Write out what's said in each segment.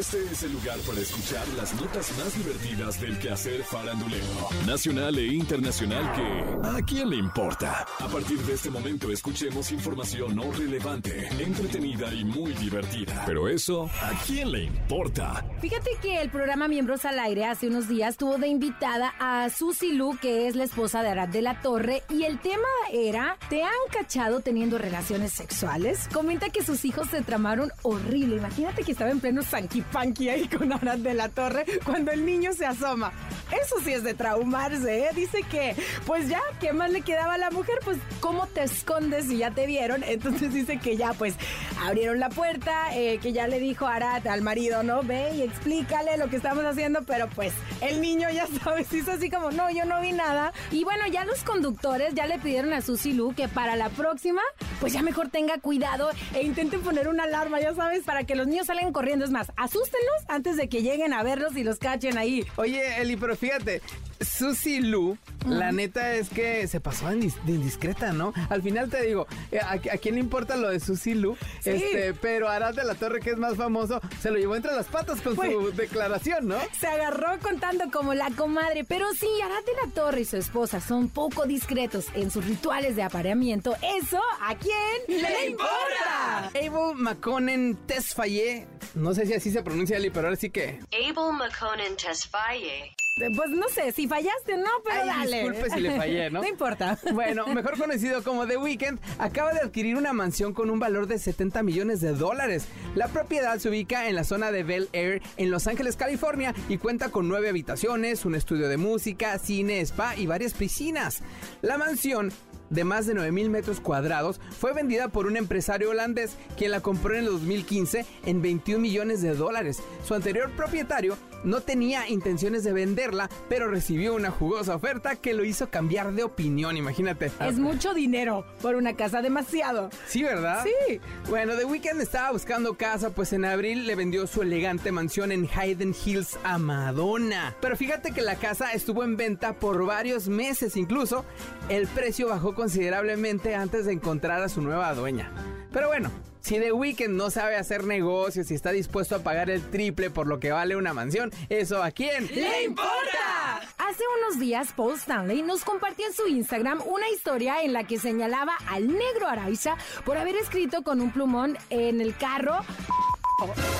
Este es el lugar para escuchar las notas más divertidas del quehacer farandulero, nacional e internacional que ¿a quién le importa? A partir de este momento escuchemos información no relevante, entretenida y muy divertida. Pero eso, ¿a quién le importa? Fíjate que el programa Miembros al Aire hace unos días tuvo de invitada a Susi Lu, que es la esposa de Arad de la Torre, y el tema era, ¿te han cachado teniendo relaciones sexuales? Comenta que sus hijos se tramaron horrible. Imagínate que estaba en pleno sanky panky ahí con Arad de la Torre cuando el niño se asoma. Eso sí es de traumarse, ¿eh? Dice que, pues ya, ¿qué más le quedaba a la mujer? Pues, ¿cómo te escondes si ya te vieron? Entonces dice que ya, pues, abrieron la puerta, eh, que ya le dijo Arad al marido, ¿no? Ve y explícale lo que estamos haciendo, pero pues, el niño ya sabes, hizo así como, no, yo no vi nada. Y bueno, ya los conductores ya le pidieron a Susi Lu que para la próxima, pues ya mejor tenga cuidado e intenten poner una alarma, ya sabes, para que los niños salgan corriendo. Es más, asústenlos antes de que lleguen a verlos y los cachen ahí. Oye, Eli, pero fíjate, Susi Lu, la neta es que se pasó de indis- de indiscreta, ¿no? Al final te digo, eh, ¿a, a quién le importa lo de Susi Lu? Sí. Este, pero Arad de la Torre, que es más famoso, se lo llevó entre las patas con su declaración, ¿no? Se agarró contando como la comadre, pero sí, Arad de la Torre y su esposa son poco discretos en sus rituales de apareamiento. ¿Eso a quién le importa? Abel McConen Tesfaye, no sé si así se pronuncia, Eli, pero ahora sí que... Abel McConan Tesfaye. Pues no sé, si fallaste o no, pero Ay, dale. disculpe si le fallé, ¿no? no importa. Bueno, mejor conocido como The Weeknd, acaba de adquirir una mansión con un valor de 70 millones de dólares. La propiedad se ubica en la zona de Bel Air, en Los Ángeles, California, y cuenta con nueve habitaciones, un estudio de música, cine, spa y varias piscinas. La mansión de más de 9 mil metros cuadrados, fue vendida por un empresario holandés quien la compró en el 2015 en 21 millones de dólares. Su anterior propietario no tenía intenciones de venderla, pero recibió una jugosa oferta que lo hizo cambiar de opinión, imagínate. Es mucho dinero por una casa demasiado. Sí, ¿verdad? Sí. Bueno, The Weeknd estaba buscando casa, pues en abril le vendió su elegante mansión en Hayden Hills a Madonna. Pero fíjate que la casa estuvo en venta por varios meses, incluso el precio bajó considerablemente antes de encontrar a su nueva dueña. Pero bueno, si The Weeknd no sabe hacer negocios y está dispuesto a pagar el triple por lo que vale una mansión, ¿eso a quién? ¡Le importa! Hace unos días, Paul Stanley nos compartió en su Instagram una historia en la que señalaba al negro Araiza por haber escrito con un plumón en el carro.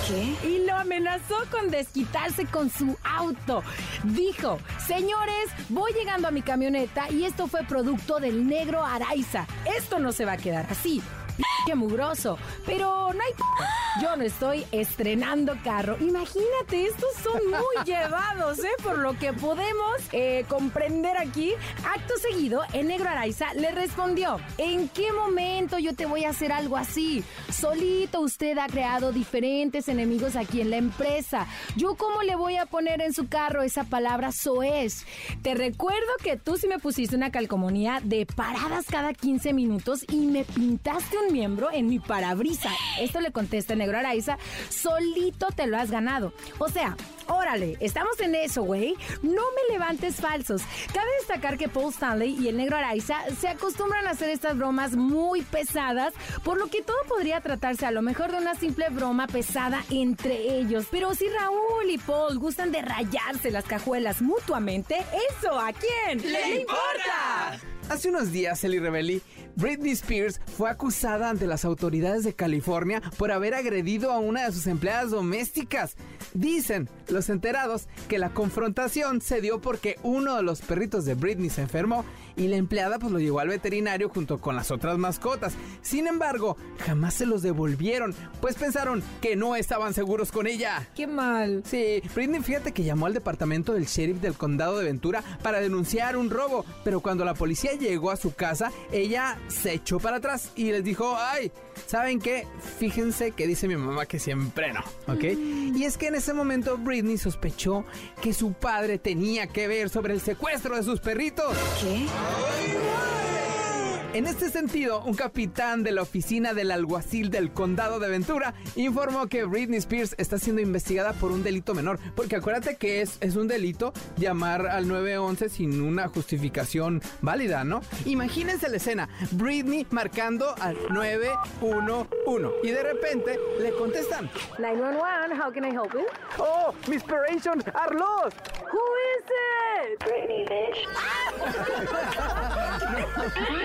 ¿Qué? Y lo amenazó con desquitarse con su auto. Dijo, señores, voy llegando a mi camioneta y esto fue producto del negro Araiza. Esto no se va a quedar así. Qué mugroso. Pero no hay... Yo no estoy estrenando carro. Imagínate, estos son muy llevados, ¿eh? Por lo que podemos eh, comprender aquí. Acto seguido, el negro Araiza le respondió, ¿en qué momento yo te voy a hacer algo así? Solito usted ha creado diferentes enemigos aquí en la empresa. ¿Yo cómo le voy a poner en su carro esa palabra soez? Te recuerdo que tú sí me pusiste una calcomanía de paradas cada 15 minutos y me pintaste un miembro en mi parabrisa. Esto le contesta negro Araiza, solito te lo has ganado. O sea, órale, estamos en eso, güey. No me levantes falsos. Cabe destacar que Paul Stanley y el negro Araiza se acostumbran a hacer estas bromas muy pesadas, por lo que todo podría tratarse a lo mejor de una simple broma pesada entre ellos. Pero si Raúl y Paul gustan de rayarse las cajuelas mutuamente, ¿eso a quién le importa? Hace unos días, Eli Rebelli, Britney Spears fue acusada ante las autoridades de California por haber agredido a una de sus empleadas domésticas. Dicen los enterados que la confrontación se dio porque uno de los perritos de Britney se enfermó y la empleada pues lo llevó al veterinario junto con las otras mascotas. Sin embargo, jamás se los devolvieron, pues pensaron que no estaban seguros con ella. Qué mal. Sí, Britney fíjate que llamó al departamento del sheriff del condado de Ventura para denunciar un robo, pero cuando la policía llegó a su casa, ella se echó para atrás y les dijo, ay, ¿saben qué? Fíjense que dice mi mamá que siempre no, ¿ok? Y es que en ese momento Britney sospechó que su padre tenía que ver sobre el secuestro de sus perritos. ¿Qué? En este sentido, un capitán de la oficina del alguacil del condado de Ventura informó que Britney Spears está siendo investigada por un delito menor. Porque acuérdate que es, es un delito llamar al 911 sin una justificación válida, ¿no? Imagínense la escena, Britney marcando al 911 y de repente le contestan. 911, how can I help you? ¡Oh, mis inspirations are lost! Who is it? Britney, bitch.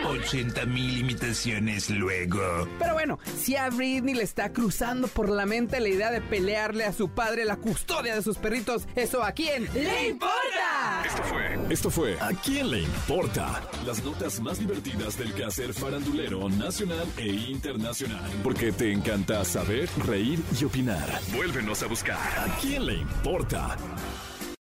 80 mil imitaciones luego. Pero bueno, si a Britney le está cruzando por la mente la idea de pelearle a su padre la custodia de sus perritos, ¿eso a quién le importa? Esto fue. Esto fue. ¿A quién le importa? Las notas más divertidas del quehacer farandulero nacional e internacional. Porque te encanta saber, reír y opinar. Vuélvenos a buscar. ¿A quién le importa?